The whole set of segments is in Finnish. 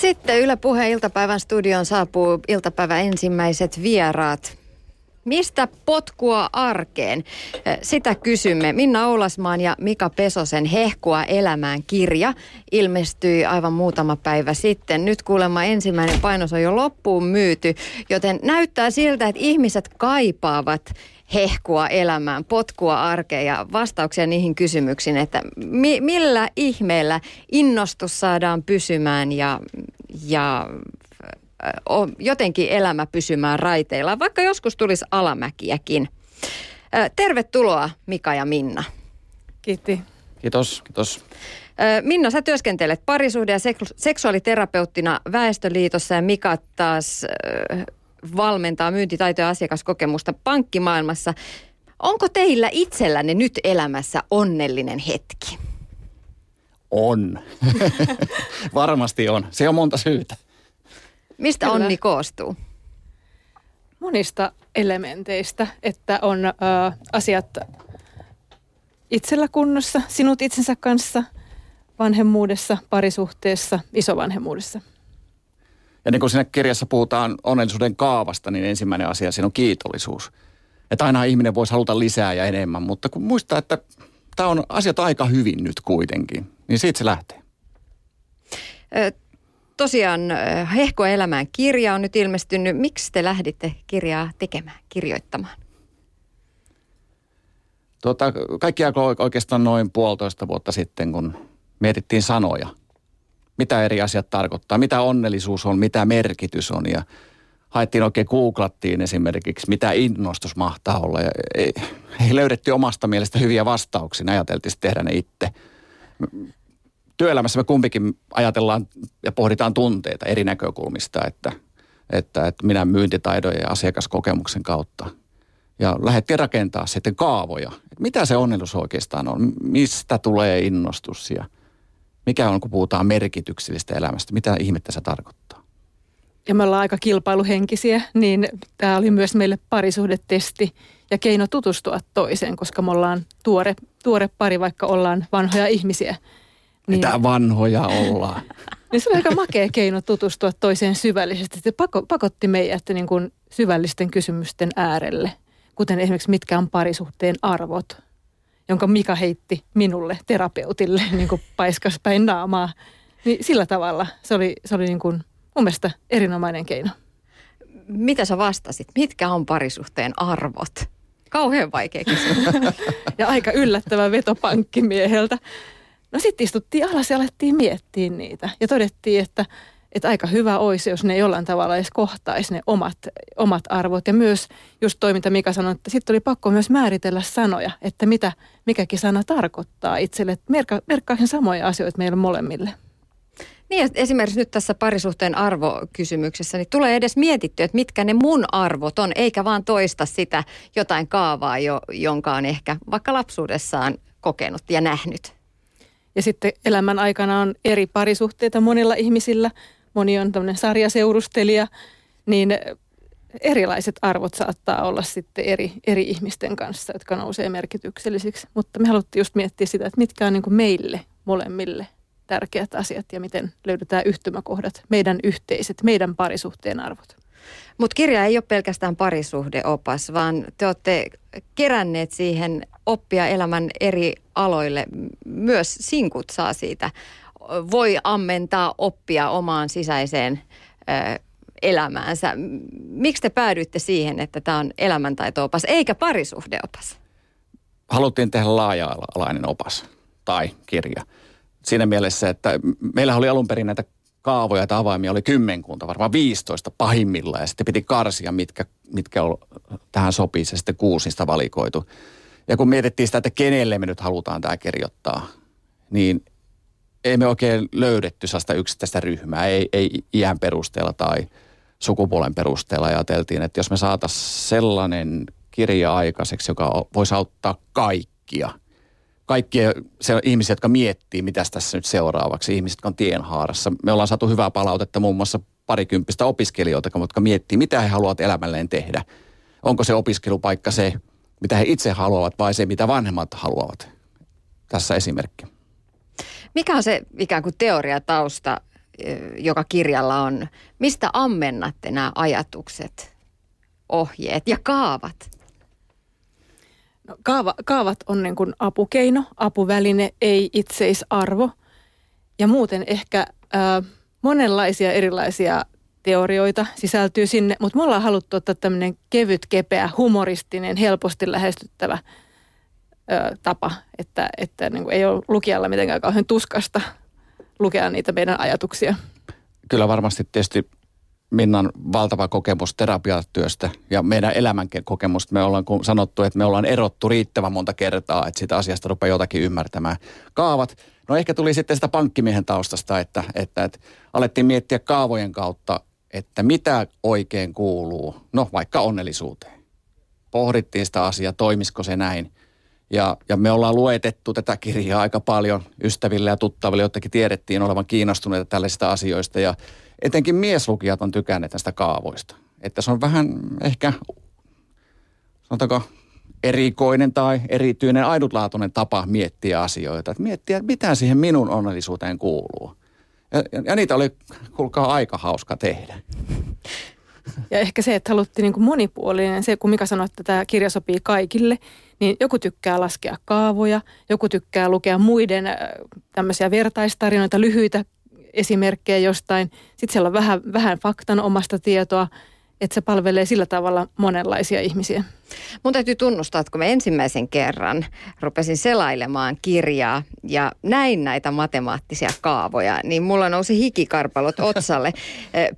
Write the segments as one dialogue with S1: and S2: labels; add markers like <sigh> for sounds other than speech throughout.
S1: Sitten Yle Puheen iltapäivän studioon saapuu iltapäivän ensimmäiset vieraat. Mistä potkua arkeen? Sitä kysymme. Minna Oulasmaan ja Mika Pesosen Hehkua elämään kirja ilmestyi aivan muutama päivä sitten. Nyt kuulemma ensimmäinen painos on jo loppuun myyty, joten näyttää siltä, että ihmiset kaipaavat hehkua elämään, potkua arkeen ja vastauksia niihin kysymyksiin, että mi- millä ihmeellä innostus saadaan pysymään ja, ja jotenkin elämä pysymään raiteilla, vaikka joskus tulisi alamäkiäkin. Tervetuloa Mika ja Minna.
S2: Kiitti.
S3: Kiitos, kiitos.
S1: Minna, sä työskentelet parisuhde- ja seksuaaliterapeuttina Väestöliitossa ja Mika taas valmentaa myyntitaito- ja asiakaskokemusta pankkimaailmassa. Onko teillä itsellänne nyt elämässä onnellinen hetki?
S3: On. <laughs> Varmasti on. Se on monta syytä.
S1: Mistä Kyllä. onni koostuu?
S2: Monista elementeistä, että on ö, asiat itsellä kunnossa, sinut itsensä kanssa, vanhemmuudessa, parisuhteessa, isovanhemmuudessa.
S3: Ja niin kuin siinä kirjassa puhutaan onnellisuuden kaavasta, niin ensimmäinen asia siinä on kiitollisuus. Että aina ihminen voisi haluta lisää ja enemmän, mutta kun muistaa, että tämä on asiat aika hyvin nyt kuitenkin, niin siitä se lähtee.
S1: Ö, tosiaan Hehko elämään kirja on nyt ilmestynyt. Miksi te lähditte kirjaa tekemään, kirjoittamaan?
S3: Tuota, kaikki alkoi oikeastaan noin puolitoista vuotta sitten, kun mietittiin sanoja – mitä eri asiat tarkoittaa, mitä onnellisuus on, mitä merkitys on. Ja haettiin oikein, googlattiin esimerkiksi, mitä innostus mahtaa olla. Ja ei, ei löydetty omasta mielestä hyviä vastauksia, ajateltiin tehdä ne itse. Työelämässä me kumpikin ajatellaan ja pohditaan tunteita eri näkökulmista, että, että, että minä myyntitaidon ja asiakaskokemuksen kautta. Ja lähdettiin rakentaa sitten kaavoja, mitä se onnellisuus oikeastaan on, mistä tulee innostus? Ja – mikä on, kun puhutaan merkityksellistä elämästä? Mitä ihmettä se tarkoittaa?
S2: Ja me ollaan aika kilpailuhenkisiä, niin tämä oli myös meille parisuhdetesti ja keino tutustua toiseen, koska me ollaan tuore, tuore pari, vaikka ollaan vanhoja ihmisiä.
S3: Niin, Mitä vanhoja ollaan? <laughs>
S2: niin se oli aika makea keino tutustua toiseen syvällisesti. Se pako, pakotti meidät niin kuin syvällisten kysymysten äärelle, kuten esimerkiksi mitkä on parisuhteen arvot – jonka Mika heitti minulle, terapeutille, niin kuin paiskas päin naamaa. Niin sillä tavalla se oli, se oli niin kuin mun mielestä erinomainen keino.
S1: Mitä sä vastasit? Mitkä on parisuhteen arvot? Kauhean vaikea <laughs>
S2: ja aika yllättävä veto pankkimieheltä. No sitten istuttiin alas ja alettiin miettiä niitä. Ja todettiin, että – että aika hyvä olisi, jos ne jollain tavalla edes kohtaisi ne omat, omat arvot. Ja myös just toi, mitä Mika sanoi, että sitten oli pakko myös määritellä sanoja, että mitä mikäkin sana tarkoittaa itselle. Merkka, merkkaisin samoja asioita meille molemmille.
S1: Niin, esimerkiksi nyt tässä parisuhteen arvokysymyksessä, niin tulee edes mietittyä, että mitkä ne mun arvot on, eikä vaan toista sitä jotain kaavaa, jo, jonka on ehkä vaikka lapsuudessaan kokenut ja nähnyt.
S2: Ja sitten elämän aikana on eri parisuhteita monilla ihmisillä – moni on tämmöinen sarjaseurustelija, niin erilaiset arvot saattaa olla sitten eri, eri ihmisten kanssa, jotka nousee merkityksellisiksi. Mutta me haluttiin just miettiä sitä, että mitkä on niin kuin meille molemmille tärkeät asiat ja miten löydetään yhtymäkohdat, meidän yhteiset, meidän parisuhteen arvot.
S1: Mutta kirja ei ole pelkästään parisuhdeopas, vaan te olette keränneet siihen oppia elämän eri aloille. Myös sinkut saa siitä voi ammentaa oppia omaan sisäiseen ö, elämäänsä. Miksi te päädyitte siihen, että tämä on elämäntaito-opas eikä parisuhdeopas?
S3: Haluttiin tehdä laaja-alainen opas tai kirja. Siinä mielessä, että meillä oli alun perin näitä kaavoja tai avaimia oli kymmenkunta, varmaan 15 pahimmillaan. Ja sitten piti karsia, mitkä, mitkä ol, tähän sopii, se sitten kuusista valikoitu. Ja kun mietittiin sitä, että kenelle me nyt halutaan tämä kirjoittaa, niin ei me oikein löydetty sellaista yksittäistä ryhmää, ei, ei iän perusteella tai sukupuolen perusteella. Ajateltiin, että jos me saataisiin sellainen kirja aikaiseksi, joka voisi auttaa kaikkia, kaikkia se, ihmisiä, jotka miettii, mitä tässä nyt seuraavaksi, ihmiset, jotka on tienhaarassa. Me ollaan saatu hyvää palautetta muun muassa parikymppistä opiskelijoita, jotka miettii, mitä he haluavat elämälleen tehdä. Onko se opiskelupaikka se, mitä he itse haluavat vai se, mitä vanhemmat haluavat. Tässä esimerkki.
S1: Mikä on se ikään kuin teoriatausta, joka kirjalla on. Mistä ammennatte nämä ajatukset, ohjeet ja kaavat?
S2: No, kaava, kaavat on niin kuin apukeino, apuväline, ei itseisarvo. Ja muuten ehkä äh, monenlaisia erilaisia teorioita sisältyy sinne, mutta me ollaan haluttu ottaa tämmöinen kevyt, kepeä, humoristinen, helposti lähestyttävä ö, tapa, että, että niin kuin ei ole lukijalla mitenkään kauhean tuskasta lukea niitä meidän ajatuksia.
S3: Kyllä varmasti tietysti Minnan valtava kokemus terapiatyöstä ja meidän elämän kokemus. Me ollaan kun sanottu, että me ollaan erottu riittävän monta kertaa, että sitä asiasta rupeaa jotakin ymmärtämään. Kaavat, no ehkä tuli sitten sitä pankkimiehen taustasta, että, että, että alettiin miettiä kaavojen kautta, että mitä oikein kuuluu, no vaikka onnellisuuteen. Pohdittiin sitä asiaa, toimisiko se näin. Ja, ja me ollaan luetettu tätä kirjaa aika paljon ystäville ja tuttaville, jottakin tiedettiin olevan kiinnostuneita tällaisista asioista. Ja etenkin mieslukijat on tykänneet näistä kaavoista. Että se on vähän ehkä, sanotaanko, erikoinen tai erityinen, ainutlaatuinen tapa miettiä asioita. Että miettiä, mitä siihen minun onnellisuuteen kuuluu. Ja, ja, ja niitä oli, kuulkaa, aika hauska tehdä.
S2: Ja ehkä se, että haluttiin niin kuin monipuolinen, se kun Mika sanoi, että tämä kirja sopii kaikille, niin joku tykkää laskea kaavoja, joku tykkää lukea muiden äh, tämmöisiä vertaistarinoita, lyhyitä esimerkkejä jostain. Sitten siellä on vähän, vähän faktan omasta tietoa, että se palvelee sillä tavalla monenlaisia ihmisiä.
S1: Mun täytyy tunnustaa, että kun me ensimmäisen kerran rupesin selailemaan kirjaa ja näin näitä matemaattisia kaavoja, niin mulla nousi hikikarpalot otsalle.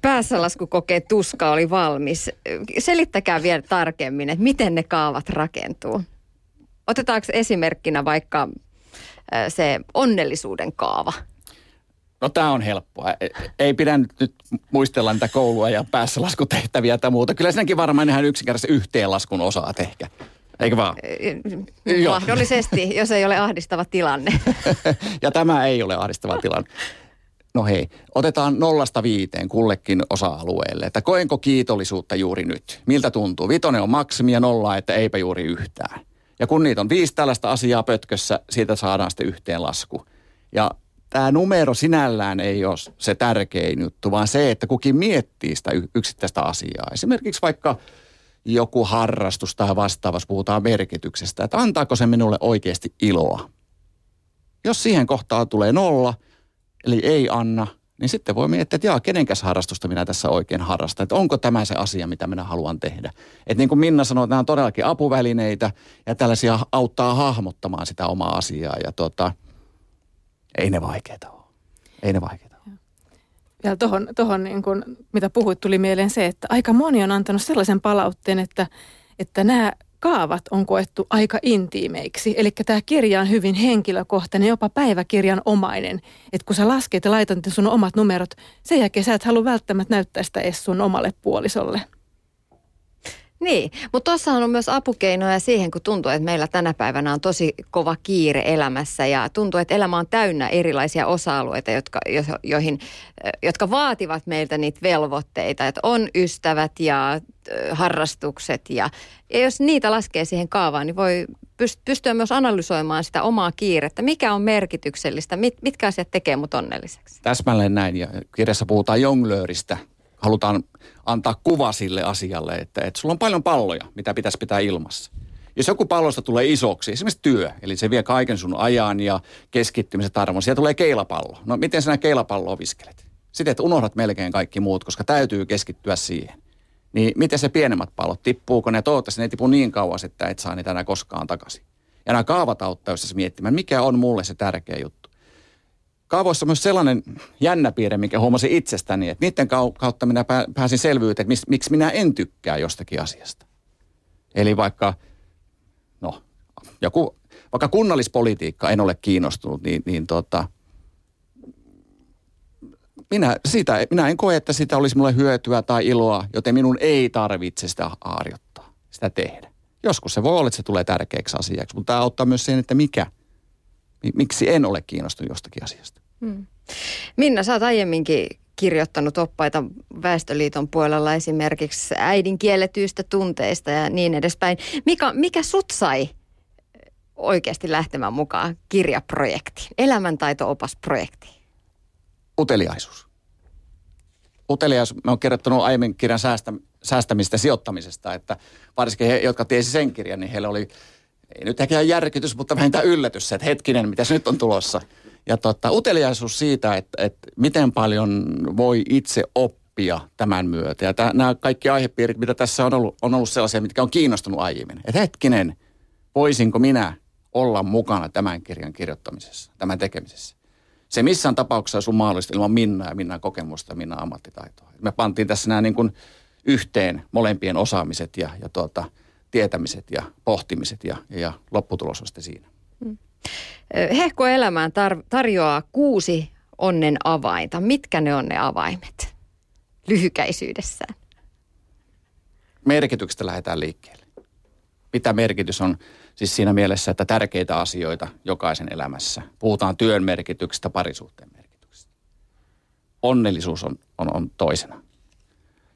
S1: Päässä laskukokeet tuska oli valmis. Selittäkää vielä tarkemmin, että miten ne kaavat rakentuu. Otetaanko esimerkkinä vaikka se onnellisuuden kaava?
S3: No tämä on helppoa. Ei pidä nyt muistella niitä koulua ja päässä laskutehtäviä tai muuta. Kyllä sinäkin varmaan ihan yksinkertaisesti yhteenlaskun osaa ehkä. Eikö vaan?
S1: Mahdollisesti, jos ei ole ahdistava tilanne. <laughs>
S3: ja tämä ei ole ahdistava tilanne. No hei, otetaan nollasta viiteen kullekin osa-alueelle. Että koenko kiitollisuutta juuri nyt? Miltä tuntuu? Vitonen on maksimi ja nolla, että eipä juuri yhtään. Ja kun niitä on viisi tällaista asiaa pötkössä, siitä saadaan sitten yhteen lasku. Ja tämä numero sinällään ei ole se tärkein juttu, vaan se, että kukin miettii sitä yksittäistä asiaa. Esimerkiksi vaikka joku harrastus tai vastaavassa puhutaan merkityksestä, että antaako se minulle oikeasti iloa. Jos siihen kohtaan tulee nolla, eli ei anna, niin sitten voi miettiä, että jaa, kenenkäs harrastusta minä tässä oikein harrastan. Että onko tämä se asia, mitä minä haluan tehdä. Että niin kuin Minna sanoi, että nämä on todellakin apuvälineitä ja tällaisia auttaa hahmottamaan sitä omaa asiaa. Ja tota, ei ne vaikeita ole. Ei ne vaikeita ole.
S2: Ja tuohon, tohon niin kun, mitä puhuit, tuli mieleen se, että aika moni on antanut sellaisen palautteen, että, että nämä kaavat on koettu aika intiimeiksi. Eli tämä kirja on hyvin henkilökohtainen, jopa päiväkirjan omainen. Että kun sä lasket ja laitat sun omat numerot, sen jälkeen sä et halua välttämättä näyttää sitä edes sun omalle puolisolle.
S1: Niin, mutta tuossa on myös apukeinoja siihen, kun tuntuu, että meillä tänä päivänä on tosi kova kiire elämässä ja tuntuu, että elämä on täynnä erilaisia osa-alueita, jotka, jo, joihin, jotka vaativat meiltä niitä velvoitteita, että on ystävät ja harrastukset ja, ja jos niitä laskee siihen kaavaan, niin voi pystyä myös analysoimaan sitä omaa kiirettä. Mikä on merkityksellistä, mit, mitkä asiat tekee mut onnelliseksi?
S3: Täsmälleen näin ja kirjassa puhutaan jonglööristä. Halutaan antaa kuva sille asialle, että, että sulla on paljon palloja, mitä pitäisi pitää ilmassa. Jos joku pallosta tulee isoksi, esimerkiksi työ, eli se vie kaiken sun ajan ja keskittymisen arvon, siellä tulee keilapallo. No miten sinä keilapalloa viskelet? Sitten, että unohdat melkein kaikki muut, koska täytyy keskittyä siihen. Niin miten se pienemmät pallot, tippuuko ne? Toivottavasti ne tipu niin kauas, että et saa niitä enää koskaan takaisin. Ja nämä kaavat auttaa jos miettimään, mikä on mulle se tärkeä juttu kaavoissa on myös sellainen jännä piirre, mikä huomasin itsestäni, että niiden kautta minä pääsin selvyyteen, että miksi minä en tykkää jostakin asiasta. Eli vaikka, no, joku, vaikka kunnallispolitiikka en ole kiinnostunut, niin, niin tota, minä, siitä, minä en koe, että sitä olisi minulle hyötyä tai iloa, joten minun ei tarvitse sitä harjoittaa, sitä tehdä. Joskus se voi olla, että se tulee tärkeäksi asiaksi, mutta tämä auttaa myös siihen, että mikä, miksi en ole kiinnostunut jostakin asiasta. Hmm.
S1: Minna, sä oot aiemminkin kirjoittanut oppaita Väestöliiton puolella esimerkiksi äidin kielletyistä tunteista ja niin edespäin. Mikä, mikä sut sai oikeasti lähtemään mukaan kirjaprojektiin, elämäntaito-opasprojektiin?
S3: Uteliaisuus. uteliaisuus, me on kirjoittanut aiemmin kirjan säästä, säästämistä sijoittamisesta, että varsinkin he, jotka tiesi sen kirjan, niin heillä oli, ei nyt ehkä järkytys, mutta vähintään yllätys, että hetkinen, mitä nyt on tulossa. Ja tota, uteliaisuus siitä, että, että miten paljon voi itse oppia tämän myötä. Ja tämä, nämä kaikki aihepiirit, mitä tässä on ollut, on ollut sellaisia, mitkä on kiinnostunut aiemmin. Että hetkinen, voisinko minä olla mukana tämän kirjan kirjoittamisessa, tämän tekemisessä. Se missään tapauksessa sun mahdollista ilman Minna ja Minnan kokemusta ja Minnan ammattitaitoa. Me pantiin tässä nämä niin kuin yhteen molempien osaamiset ja, ja tuota, tietämiset ja pohtimiset ja, ja lopputulos on sitten siinä. Hmm.
S1: Hehko elämään tar- tarjoaa kuusi onnen avainta. Mitkä ne on ne avaimet lyhykäisyydessään?
S3: Merkityksestä lähdetään liikkeelle. Mitä merkitys on Siis siinä mielessä, että tärkeitä asioita jokaisen elämässä. Puhutaan työn merkityksestä, parisuhteen merkityksestä. Onnellisuus on, on, on toisena.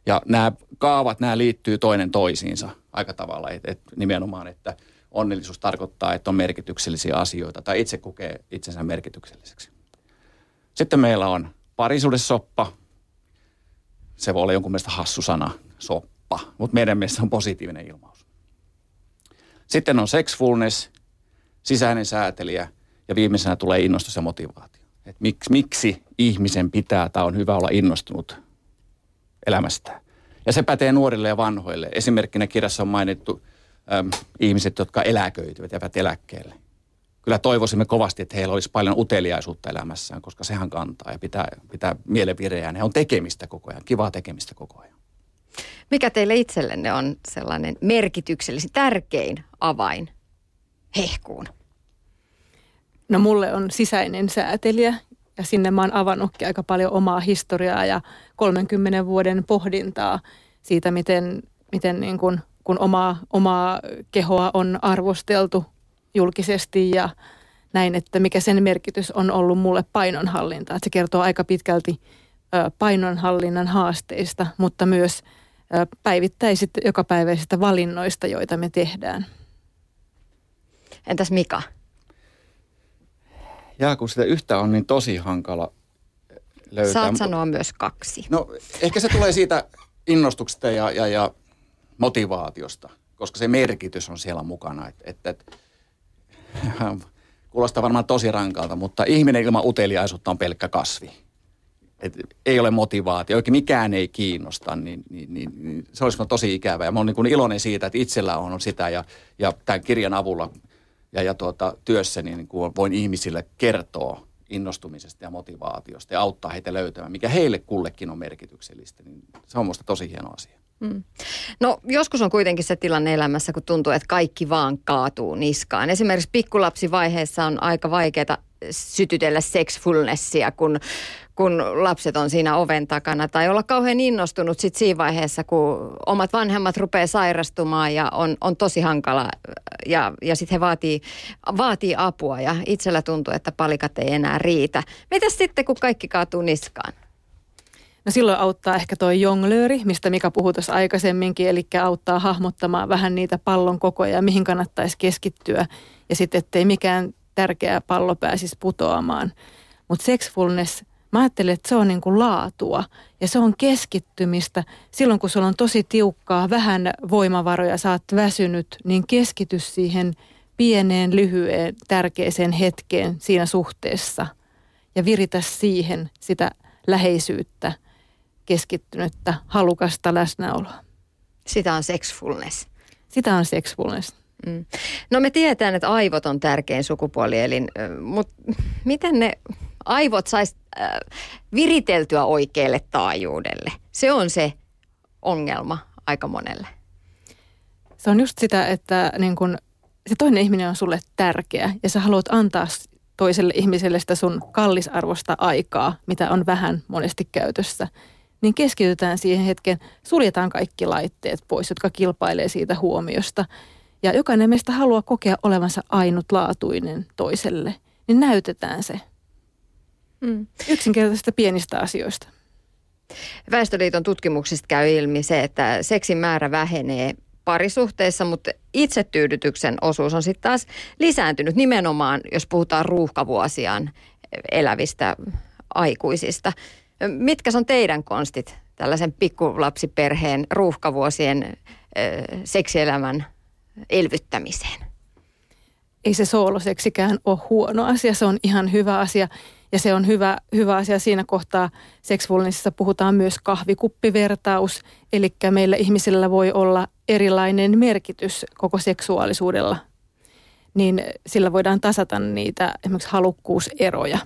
S3: Ja nämä kaavat, nämä liittyy toinen toisiinsa aika tavalla. Et, et nimenomaan, että onnellisuus tarkoittaa, että on merkityksellisiä asioita tai itse kokee itsensä merkitykselliseksi. Sitten meillä on parisuudessoppa. Se voi olla jonkun mielestä hassu sana, soppa, mutta meidän mielestä on positiivinen ilmaus. Sitten on sexfulness, sisäinen säätelijä ja viimeisenä tulee innostus ja motivaatio. Et miksi, miksi ihmisen pitää tai on hyvä olla innostunut elämästään. Ja se pätee nuorille ja vanhoille. Esimerkkinä kirjassa on mainittu äm, ihmiset, jotka eläköityvät ja eläkkeelle. Kyllä toivoisimme kovasti, että heillä olisi paljon uteliaisuutta elämässään, koska sehän kantaa ja pitää, pitää mielen vireään. He on tekemistä koko ajan, kivaa tekemistä koko ajan.
S1: Mikä teille itsellenne on sellainen merkityksellisesti tärkein avain hehkuun?
S2: No mulle on sisäinen säätelijä ja sinne mä oon avannutkin aika paljon omaa historiaa ja 30 vuoden pohdintaa siitä, miten, miten niin kun, kun omaa, omaa kehoa on arvosteltu julkisesti ja näin, että mikä sen merkitys on ollut mulle painonhallinta. Että se kertoo aika pitkälti painonhallinnan haasteista, mutta myös – päivittäisistä, jokapäiväisistä valinnoista, joita me tehdään.
S1: Entäs Mika?
S3: Jaa, kun sitä yhtä on niin tosi hankala löytää.
S1: Saat sanoa myös kaksi.
S3: No ehkä se tulee siitä innostuksesta ja, ja, ja motivaatiosta, koska se merkitys on siellä mukana. Et, et, et, kuulostaa varmaan tosi rankalta, mutta ihminen ilman uteliaisuutta on pelkkä kasvi että ei ole motivaatio, oikein mikään ei kiinnosta, niin, niin, niin, niin se olisi tosi ikävä. Ja mä olen niin iloinen siitä, että itsellä on sitä ja, ja tämän kirjan avulla ja, ja tuota, työssäni niin kuin voin ihmisille kertoa innostumisesta ja motivaatiosta ja auttaa heitä löytämään, mikä heille kullekin on merkityksellistä. Niin se on minusta tosi hieno asia. Mm.
S1: No joskus on kuitenkin se tilanne elämässä, kun tuntuu, että kaikki vaan kaatuu niskaan. Esimerkiksi pikkulapsivaiheessa on aika vaikeaa sytytellä sexfulnessia, kun kun lapset on siinä oven takana. Tai olla kauhean innostunut sit siinä vaiheessa, kun omat vanhemmat rupeaa sairastumaan ja on, on tosi hankala. Ja, ja sitten he vaatii, vaatii apua ja itsellä tuntuu, että palikat ei enää riitä. Mitäs sitten, kun kaikki kaatuu niskaan?
S2: No silloin auttaa ehkä tuo jonglööri, mistä Mika puhui tuossa aikaisemminkin, eli auttaa hahmottamaan vähän niitä pallon kokoja ja mihin kannattaisi keskittyä. Ja sitten, ettei mikään tärkeä pallo pääsisi putoamaan. Mutta sexfulness – Mä ajattelen, että se on niin kuin laatua ja se on keskittymistä. Silloin kun sulla on tosi tiukkaa, vähän voimavaroja, sä oot väsynyt, niin keskity siihen pieneen, lyhyeen, tärkeäseen hetkeen siinä suhteessa ja viritä siihen sitä läheisyyttä, keskittynyttä, halukasta läsnäoloa.
S1: Sitä on sexfulness.
S2: Sitä on sexfulness. Mm.
S1: No me tiedetään, että aivot on tärkein sukupuolielin, mutta miten ne aivot saisi äh, viriteltyä oikealle taajuudelle. Se on se ongelma aika monelle.
S2: Se on just sitä, että niin kun, se toinen ihminen on sulle tärkeä ja sä haluat antaa toiselle ihmiselle sitä sun kallisarvosta aikaa, mitä on vähän monesti käytössä. Niin keskitytään siihen hetken, suljetaan kaikki laitteet pois, jotka kilpailee siitä huomiosta. Ja jokainen meistä haluaa kokea olevansa ainutlaatuinen toiselle, niin näytetään se – Mm. Yksinkertaisista pienistä asioista.
S1: Väestöliiton tutkimuksista käy ilmi se, että seksin määrä vähenee parisuhteessa, mutta itsetyydytyksen osuus on sitten taas lisääntynyt nimenomaan, jos puhutaan ruuhkavuosiaan elävistä aikuisista. Mitkä on teidän konstit tällaisen pikkulapsiperheen ruuhkavuosien ö, seksielämän elvyttämiseen?
S2: Ei se sooloseksikään ole huono asia, se on ihan hyvä asia. Ja se on hyvä, hyvä asia siinä kohtaa. Seksfulnessissa puhutaan myös kahvikuppivertaus, eli meillä ihmisillä voi olla erilainen merkitys koko seksuaalisuudella. Niin sillä voidaan tasata niitä esimerkiksi halukkuuseroja.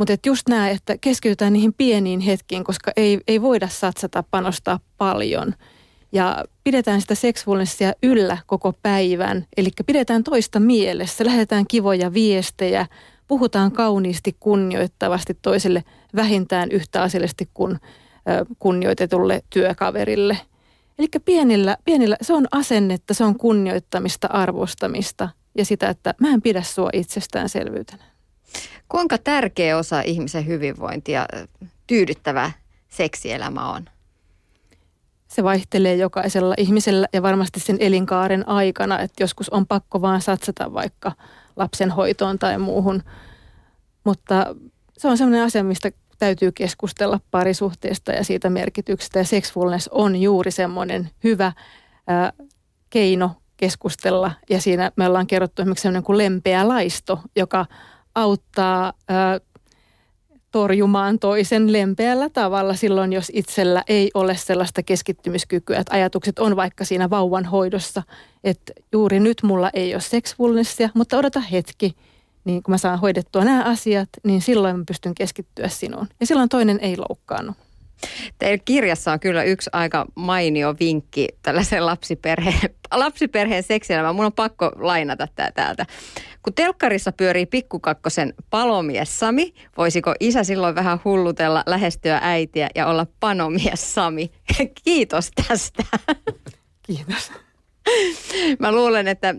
S2: Mutta just nämä, että keskitytään niihin pieniin hetkiin, koska ei, ei voida satsata panostaa paljon. Ja pidetään sitä seksfulnessia yllä koko päivän. Eli pidetään toista mielessä, lähetetään kivoja viestejä, puhutaan kauniisti kunnioittavasti toiselle vähintään yhtä asiallisesti kuin kunnioitetulle työkaverille. Eli pienillä, pienillä, se on asennetta, se on kunnioittamista, arvostamista ja sitä, että mä en pidä sua itsestäänselvyytenä.
S1: Kuinka tärkeä osa ihmisen hyvinvointia tyydyttävä seksielämä on?
S2: Se vaihtelee jokaisella ihmisellä ja varmasti sen elinkaaren aikana, että joskus on pakko vaan satsata vaikka – lapsen hoitoon tai muuhun. Mutta se on sellainen asia, mistä täytyy keskustella parisuhteesta ja siitä merkityksestä. Ja sexfulness on juuri semmoinen hyvä ää, keino keskustella. Ja siinä me ollaan kerrottu esimerkiksi semmoinen kuin lempeä laisto, joka auttaa ää, torjumaan toisen lempeällä tavalla silloin, jos itsellä ei ole sellaista keskittymiskykyä, että ajatukset on vaikka siinä vauvan hoidossa, että juuri nyt mulla ei ole seksfulnessia, mutta odota hetki, niin kun mä saan hoidettua nämä asiat, niin silloin mä pystyn keskittyä sinuun. Ja silloin toinen ei loukkaannut.
S1: Teillä kirjassa on kyllä yksi aika mainio vinkki tällaisen lapsiperheen, lapsiperheen seksielämään. Mun on pakko lainata tämä täältä. Kun telkkarissa pyörii pikkukakkosen palomies Sami, voisiko isä silloin vähän hullutella, lähestyä äitiä ja olla panomies Sami? <laughs> Kiitos tästä.
S2: Kiitos.
S1: Mä luulen, että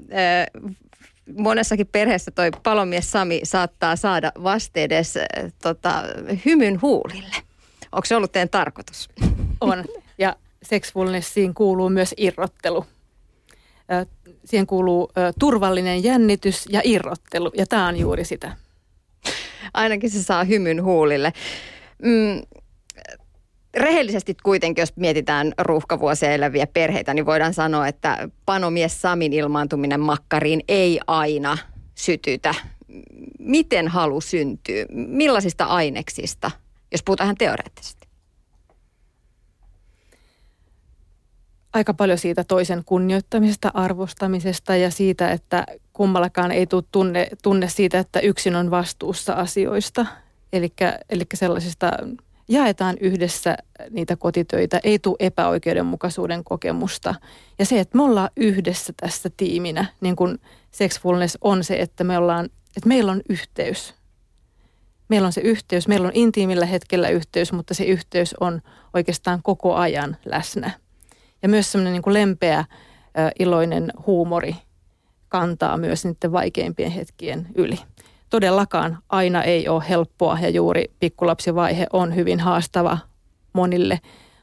S1: monessakin perheessä toi palomies Sami saattaa saada vasteedes tota, hymyn huulille. Onko se ollut teidän tarkoitus?
S2: On. Ja sexfulnessiin kuuluu myös irrottelu. Siihen kuuluu turvallinen jännitys ja irrottelu, ja tämä on juuri sitä.
S1: Ainakin se saa hymyn huulille. Mm, rehellisesti kuitenkin, jos mietitään ruuhkavuosia eläviä perheitä, niin voidaan sanoa, että panomies Samin ilmaantuminen makkariin ei aina sytytä. Miten halu syntyy? Millaisista aineksista jos puhutaan ihan teoreettisesti?
S2: Aika paljon siitä toisen kunnioittamisesta, arvostamisesta ja siitä, että kummallakaan ei tule tunne, tunne siitä, että yksin on vastuussa asioista. Eli sellaisista jaetaan yhdessä niitä kotitöitä, ei tule epäoikeudenmukaisuuden kokemusta. Ja se, että me ollaan yhdessä tässä tiiminä, niin kuin sexfulness on se, että me ollaan, että meillä on yhteys meillä on se yhteys, meillä on intiimillä hetkellä yhteys, mutta se yhteys on oikeastaan koko ajan läsnä. Ja myös semmoinen niin kuin lempeä, iloinen huumori kantaa myös niiden vaikeimpien hetkien yli. Todellakaan aina ei ole helppoa ja juuri pikkulapsivaihe on hyvin haastava monille,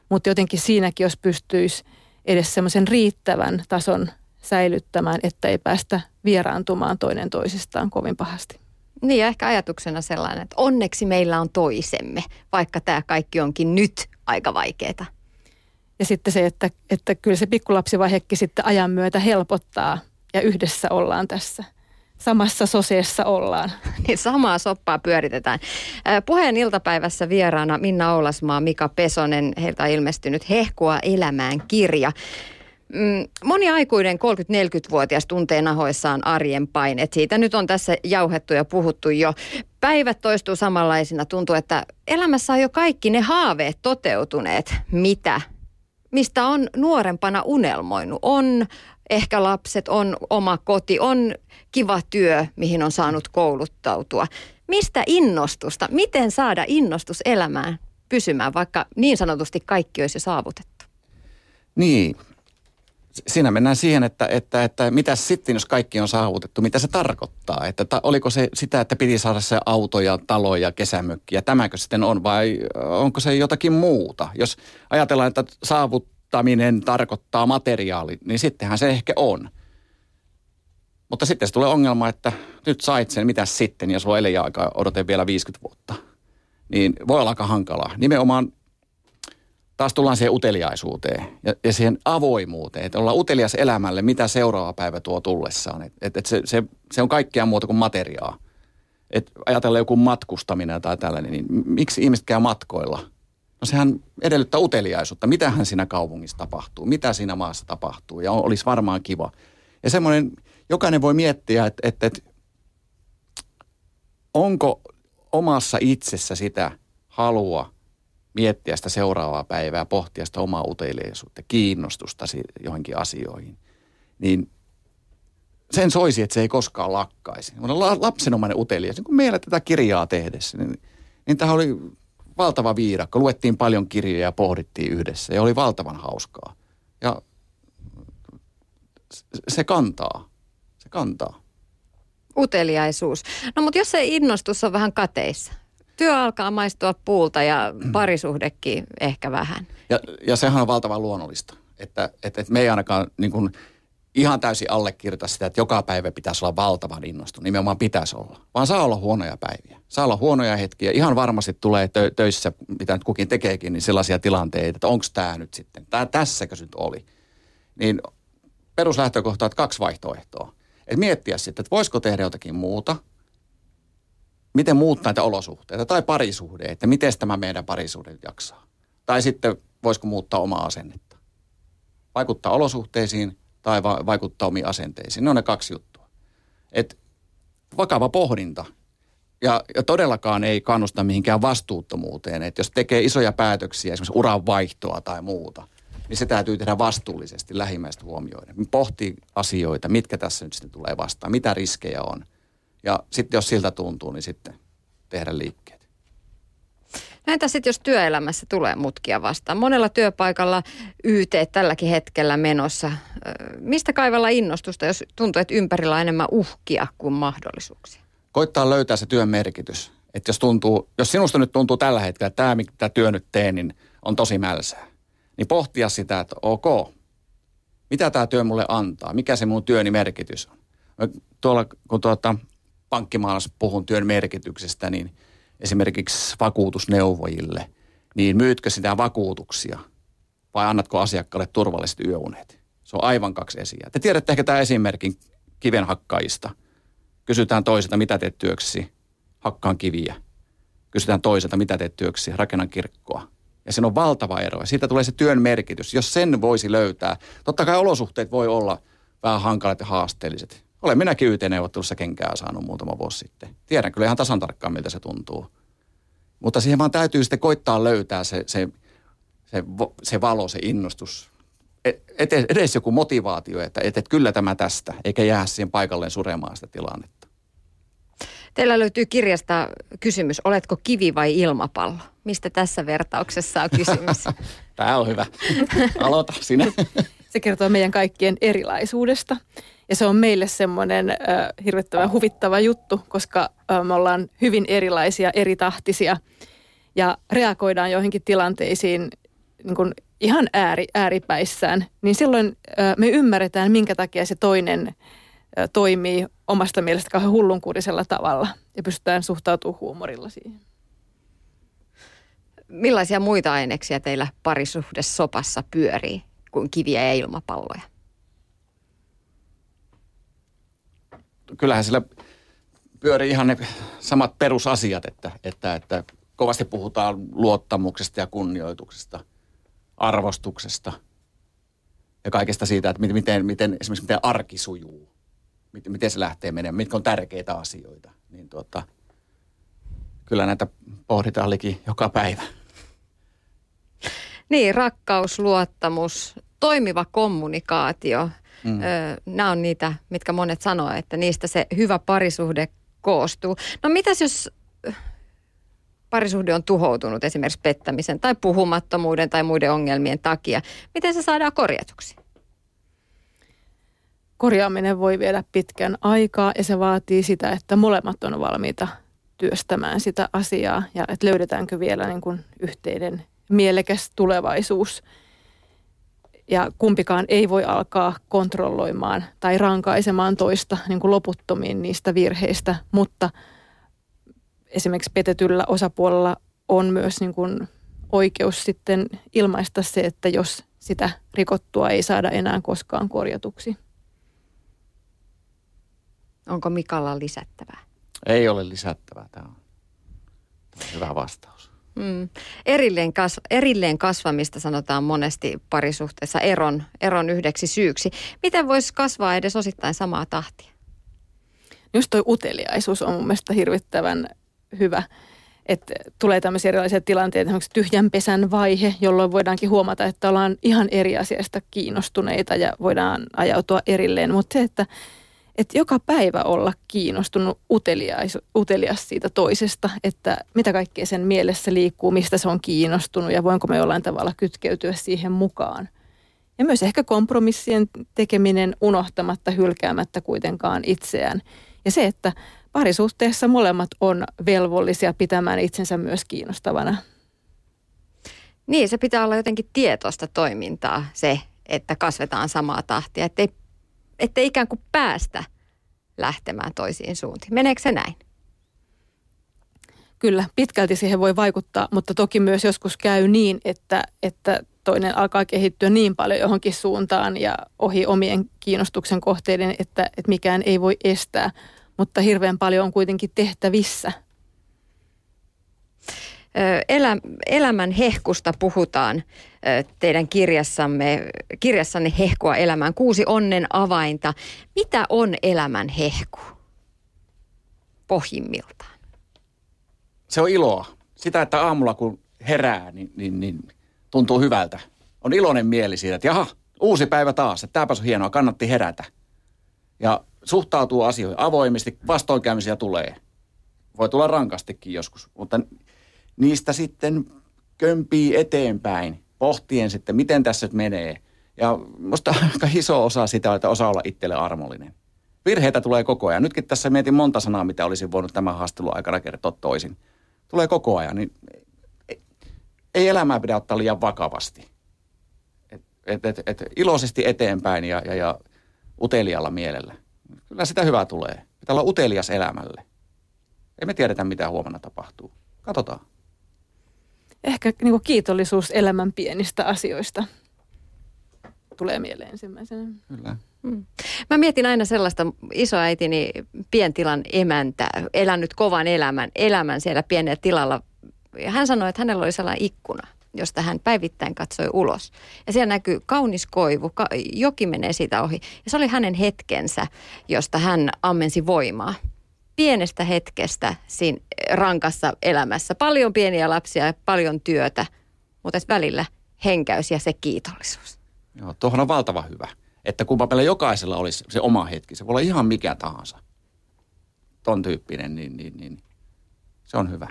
S2: mutta jotenkin siinäkin, jos pystyisi edes semmoisen riittävän tason säilyttämään, että ei päästä vieraantumaan toinen toisistaan kovin pahasti.
S1: Niin ja ehkä ajatuksena sellainen, että onneksi meillä on toisemme, vaikka tämä kaikki onkin nyt aika vaikeaa.
S2: Ja sitten se, että, että kyllä se pikkulapsivaihekin sitten ajan myötä helpottaa ja yhdessä ollaan tässä. Samassa soseessa ollaan. <laughs>
S1: Niin samaa soppaa pyöritetään. Puheen iltapäivässä vieraana Minna Oulasmaa, Mika Pesonen. Heiltä on ilmestynyt Hehkua elämään kirja. Mm, moni aikuinen 30-40-vuotias tuntee nahoissaan arjen paineet. Siitä nyt on tässä jauhettu ja puhuttu jo. Päivät toistuu samanlaisina. Tuntuu, että elämässä on jo kaikki ne haaveet toteutuneet, mitä, mistä on nuorempana unelmoinut. On ehkä lapset, on oma koti, on kiva työ, mihin on saanut kouluttautua. Mistä innostusta? Miten saada innostus elämään pysymään, vaikka niin sanotusti kaikki olisi jo saavutettu?
S3: Niin, siinä mennään siihen, että, että, että mitä sitten, jos kaikki on saavutettu, mitä se tarkoittaa? Että ta, oliko se sitä, että piti saada se auto ja talo ja kesämökki ja tämäkö sitten on vai onko se jotakin muuta? Jos ajatellaan, että saavuttaminen tarkoittaa materiaali, niin sittenhän se ehkä on. Mutta sitten se tulee ongelma, että nyt sait sen, mitä sitten, jos voi elää aikaa odote vielä 50 vuotta. Niin voi olla aika hankalaa. Nimenomaan taas tullaan siihen uteliaisuuteen ja, ja siihen avoimuuteen, että ollaan utelias elämälle, mitä seuraava päivä tuo tullessaan. Et, et, et se, se, se on kaikkea muuta kuin materiaa. Et ajatellaan joku matkustaminen tai tällainen, niin miksi ihmiset käy matkoilla? No sehän edellyttää uteliaisuutta. Mitähän siinä kaupungissa tapahtuu? Mitä siinä maassa tapahtuu? Ja olisi varmaan kiva. Ja semmoinen, jokainen voi miettiä, että, että, että onko omassa itsessä sitä halua miettiä sitä seuraavaa päivää, pohtia sitä omaa uteliaisuutta, kiinnostusta johonkin asioihin, niin sen soisi, että se ei koskaan lakkaisi. Lapsenomainen utelias, niin kun meillä tätä kirjaa tehdessä, niin, niin tämä oli valtava viidakko. Luettiin paljon kirjoja ja pohdittiin yhdessä ja oli valtavan hauskaa. Ja se kantaa. Se kantaa.
S1: Uteliaisuus. No mutta jos se innostus on vähän kateissa, työ alkaa maistua puulta ja parisuhdekin ehkä vähän.
S3: Ja, ja sehän on valtavan luonnollista, että, että, että me ei ainakaan niin kuin ihan täysin allekirjoita sitä, että joka päivä pitäisi olla valtavan innostunut. Nimenomaan pitäisi olla. Vaan saa olla huonoja päiviä. Saa olla huonoja hetkiä. Ihan varmasti tulee tö- töissä, mitä nyt kukin tekeekin, niin sellaisia tilanteita, että onko tämä nyt sitten, tää, tässäkö nyt oli. Niin peruslähtökohta on kaksi vaihtoehtoa. Että miettiä sitten, että voisiko tehdä jotakin muuta – miten muuttaa näitä olosuhteita tai parisuhde, että miten tämä meidän parisuhde jaksaa. Tai sitten voisiko muuttaa omaa asennetta. Vaikuttaa olosuhteisiin tai va- vaikuttaa omiin asenteisiin. Ne on ne kaksi juttua. Et vakava pohdinta. Ja, ja todellakaan ei kannusta mihinkään vastuuttomuuteen. Että jos tekee isoja päätöksiä, esimerkiksi uran vaihtoa tai muuta, niin se täytyy tehdä vastuullisesti lähimmäistä huomioiden. Pohtii asioita, mitkä tässä nyt sitten tulee vastaan, mitä riskejä on – ja sitten jos siltä tuntuu, niin sitten tehdä liikkeet.
S1: Entä sitten, jos työelämässä tulee mutkia vastaan? Monella työpaikalla YT tälläkin hetkellä menossa. Mistä kaivalla innostusta, jos tuntuu, että ympärillä on enemmän uhkia kuin mahdollisuuksia?
S3: Koittaa löytää se työn merkitys. Että jos, tuntuu, jos sinusta nyt tuntuu tällä hetkellä, että tämä, mitä työ nyt teen, niin on tosi mälsää. Niin pohtia sitä, että ok, mitä tämä työ mulle antaa? Mikä se mun työni merkitys on? Tuolla, kun tuota, pankkimaailmassa puhun työn merkityksestä, niin esimerkiksi vakuutusneuvojille, niin myytkö sitä vakuutuksia vai annatko asiakkaalle turvalliset yöunet? Se on aivan kaksi esiä. Te tiedätte ehkä tämä esimerkin kivenhakkaista. Kysytään toiselta, mitä teet työksi? Hakkaan kiviä. Kysytään toiselta, mitä teet työksi? Rakennan kirkkoa. Ja siinä on valtava ero. Ja siitä tulee se työn merkitys. Jos sen voisi löytää, totta kai olosuhteet voi olla vähän hankalat ja haasteelliset. Olen minäkin YT-neuvottelussa kenkää saanut muutama vuosi sitten. Tiedän kyllä ihan tasan tarkkaan, miltä se tuntuu. Mutta siihen vaan täytyy sitten koittaa löytää se, se, se, se valo, se innostus. Et, edes joku motivaatio, että et, et kyllä tämä tästä, eikä jää siihen paikalleen suremaan sitä tilannetta.
S1: Teillä löytyy kirjasta kysymys, oletko kivi vai ilmapallo? Mistä tässä vertauksessa on kysymys? <laughs>
S3: Tämä on hyvä. Aloita sinä.
S2: Se kertoo meidän kaikkien erilaisuudesta. Ja se on meille semmoinen äh, hirvittävän huvittava juttu, koska äh, me ollaan hyvin erilaisia, eri tahtisia ja reagoidaan joihinkin tilanteisiin niin kuin ihan ääri, ääripäissään, niin silloin äh, me ymmärretään, minkä takia se toinen äh, toimii omasta mielestä kauhean hullunkurisella tavalla ja pystytään suhtautumaan huumorilla siihen.
S1: Millaisia muita aineksia teillä parisuhdessopassa pyörii kuin kiviä ja ilmapalloja?
S3: Kyllähän sillä pyörii ihan ne samat perusasiat, että, että, että kovasti puhutaan luottamuksesta ja kunnioituksesta, arvostuksesta ja kaikesta siitä, että miten, miten esimerkiksi miten arki sujuu, miten, miten se lähtee menemään, mitkä on tärkeitä asioita. Niin tuota, kyllä näitä pohditaan liki joka päivä.
S1: Niin, rakkaus, luottamus, toimiva kommunikaatio – Mm. nämä on niitä, mitkä monet sanoo, että niistä se hyvä parisuhde koostuu. No mitäs jos parisuhde on tuhoutunut esimerkiksi pettämisen tai puhumattomuuden tai muiden ongelmien takia? Miten se saadaan korjatuksi?
S2: Korjaaminen voi viedä pitkän aikaa ja se vaatii sitä, että molemmat on valmiita työstämään sitä asiaa ja että löydetäänkö vielä niin kuin yhteinen mielekäs tulevaisuus – ja kumpikaan ei voi alkaa kontrolloimaan tai rankaisemaan toista niin kuin loputtomiin niistä virheistä, mutta esimerkiksi petetyllä osapuolella on myös niin kuin oikeus sitten ilmaista se, että jos sitä rikottua ei saada enää koskaan korjatuksi.
S1: Onko Mikalla lisättävää?
S3: Ei ole lisättävää. Tämä on, tämä on hyvä vastaus.
S1: Mm. Erilleen, kas, erilleen kasvamista sanotaan monesti parisuhteessa eron, eron yhdeksi syyksi. Miten voisi kasvaa edes osittain samaa tahtia?
S2: Just toi uteliaisuus on mun mielestä hirvittävän hyvä. Että tulee tämmöisiä erilaisia tilanteita, esimerkiksi tyhjän pesän vaihe, jolloin voidaankin huomata, että ollaan ihan eri asiasta kiinnostuneita ja voidaan ajautua erilleen. Mutta se, että että joka päivä olla kiinnostunut utelias, utelias siitä toisesta, että mitä kaikkea sen mielessä liikkuu, mistä se on kiinnostunut ja voinko me jollain tavalla kytkeytyä siihen mukaan. Ja myös ehkä kompromissien tekeminen unohtamatta, hylkäämättä kuitenkaan itseään. Ja se, että parisuhteessa molemmat on velvollisia pitämään itsensä myös kiinnostavana.
S1: Niin, se pitää olla jotenkin tietoista toimintaa se, että kasvetaan samaa tahtia, ettei ettei ikään kuin päästä lähtemään toisiin suuntiin. Meneekö se näin?
S2: Kyllä, pitkälti siihen voi vaikuttaa, mutta toki myös joskus käy niin, että, että toinen alkaa kehittyä niin paljon johonkin suuntaan ja ohi omien kiinnostuksen kohteiden, että, että mikään ei voi estää. Mutta hirveän paljon on kuitenkin tehtävissä –
S1: Elä, elämän hehkusta puhutaan teidän kirjassamme, kirjassanne Hehkua elämään. Kuusi onnen avainta. Mitä on elämän hehku pohjimmiltaan?
S3: Se on iloa. Sitä, että aamulla kun herää, niin, niin, niin tuntuu hyvältä. On iloinen mieli siitä, että jaha, uusi päivä taas, että tämäpäs on hienoa, kannatti herätä. Ja suhtautuu asioihin avoimesti, vastoinkäymisiä tulee. Voi tulla rankastikin joskus, mutta niistä sitten kömpii eteenpäin, pohtien sitten, miten tässä nyt menee. Ja musta aika iso osa sitä, että osaa olla itselle armollinen. Virheitä tulee koko ajan. Nytkin tässä mietin monta sanaa, mitä olisin voinut tämän haastelun aikana kertoa toisin. Tulee koko ajan, niin ei elämää pidä ottaa liian vakavasti. Et, et, et, et iloisesti eteenpäin ja, ja, ja utelialla mielellä. Kyllä sitä hyvää tulee. Pitää olla utelias elämälle. Ei me tiedetä, mitä huomenna tapahtuu. Katsotaan
S2: ehkä niin kuin kiitollisuus elämän pienistä asioista tulee mieleen ensimmäisenä.
S3: Kyllä.
S1: Mm. Mä mietin aina sellaista isoäitini pientilan emäntä, elänyt kovan elämän, elämän siellä pienellä tilalla. Ja hän sanoi, että hänellä oli sellainen ikkuna, josta hän päivittäin katsoi ulos. Ja siellä näkyy kaunis koivu, ka- joki menee siitä ohi. Ja se oli hänen hetkensä, josta hän ammensi voimaa pienestä hetkestä siinä rankassa elämässä. Paljon pieniä lapsia ja paljon työtä, mutta välillä henkäys ja se kiitollisuus.
S3: Joo, tuohon on valtava hyvä. Että kun meillä jokaisella olisi se oma hetki, se voi olla ihan mikä tahansa, ton tyyppinen, niin, niin, niin se on hyvä.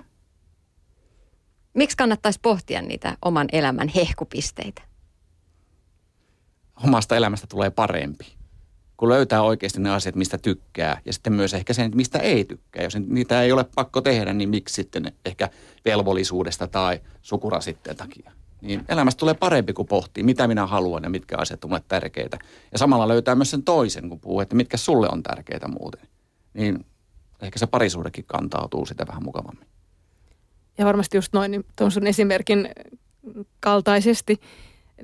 S1: Miksi kannattaisi pohtia niitä oman elämän hehkupisteitä?
S3: Omasta elämästä tulee parempi kun löytää oikeasti ne asiat, mistä tykkää, ja sitten myös ehkä sen, mistä ei tykkää. Jos niitä ei ole pakko tehdä, niin miksi sitten ehkä velvollisuudesta tai sukurasitteen takia. Niin elämästä tulee parempi, kun pohtii, mitä minä haluan ja mitkä asiat ovat tärkeitä. Ja samalla löytää myös sen toisen, kun puhuu, että mitkä sulle on tärkeitä muuten. Niin ehkä se parisuudekin kantautuu sitä vähän mukavammin.
S2: Ja varmasti just noin, niin tuon sun esimerkin kaltaisesti –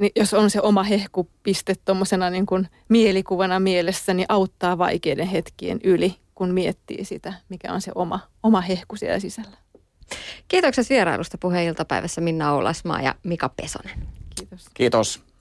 S2: niin jos on se oma hehkupiste tuommoisena niin kuin mielikuvana mielessä, niin auttaa vaikeiden hetkien yli, kun miettii sitä, mikä on se oma, oma hehku siellä sisällä.
S1: Kiitokset vierailusta puheeniltapäivässä Minna Oulasmaa ja Mika Pesonen.
S2: Kiitos.
S3: Kiitos.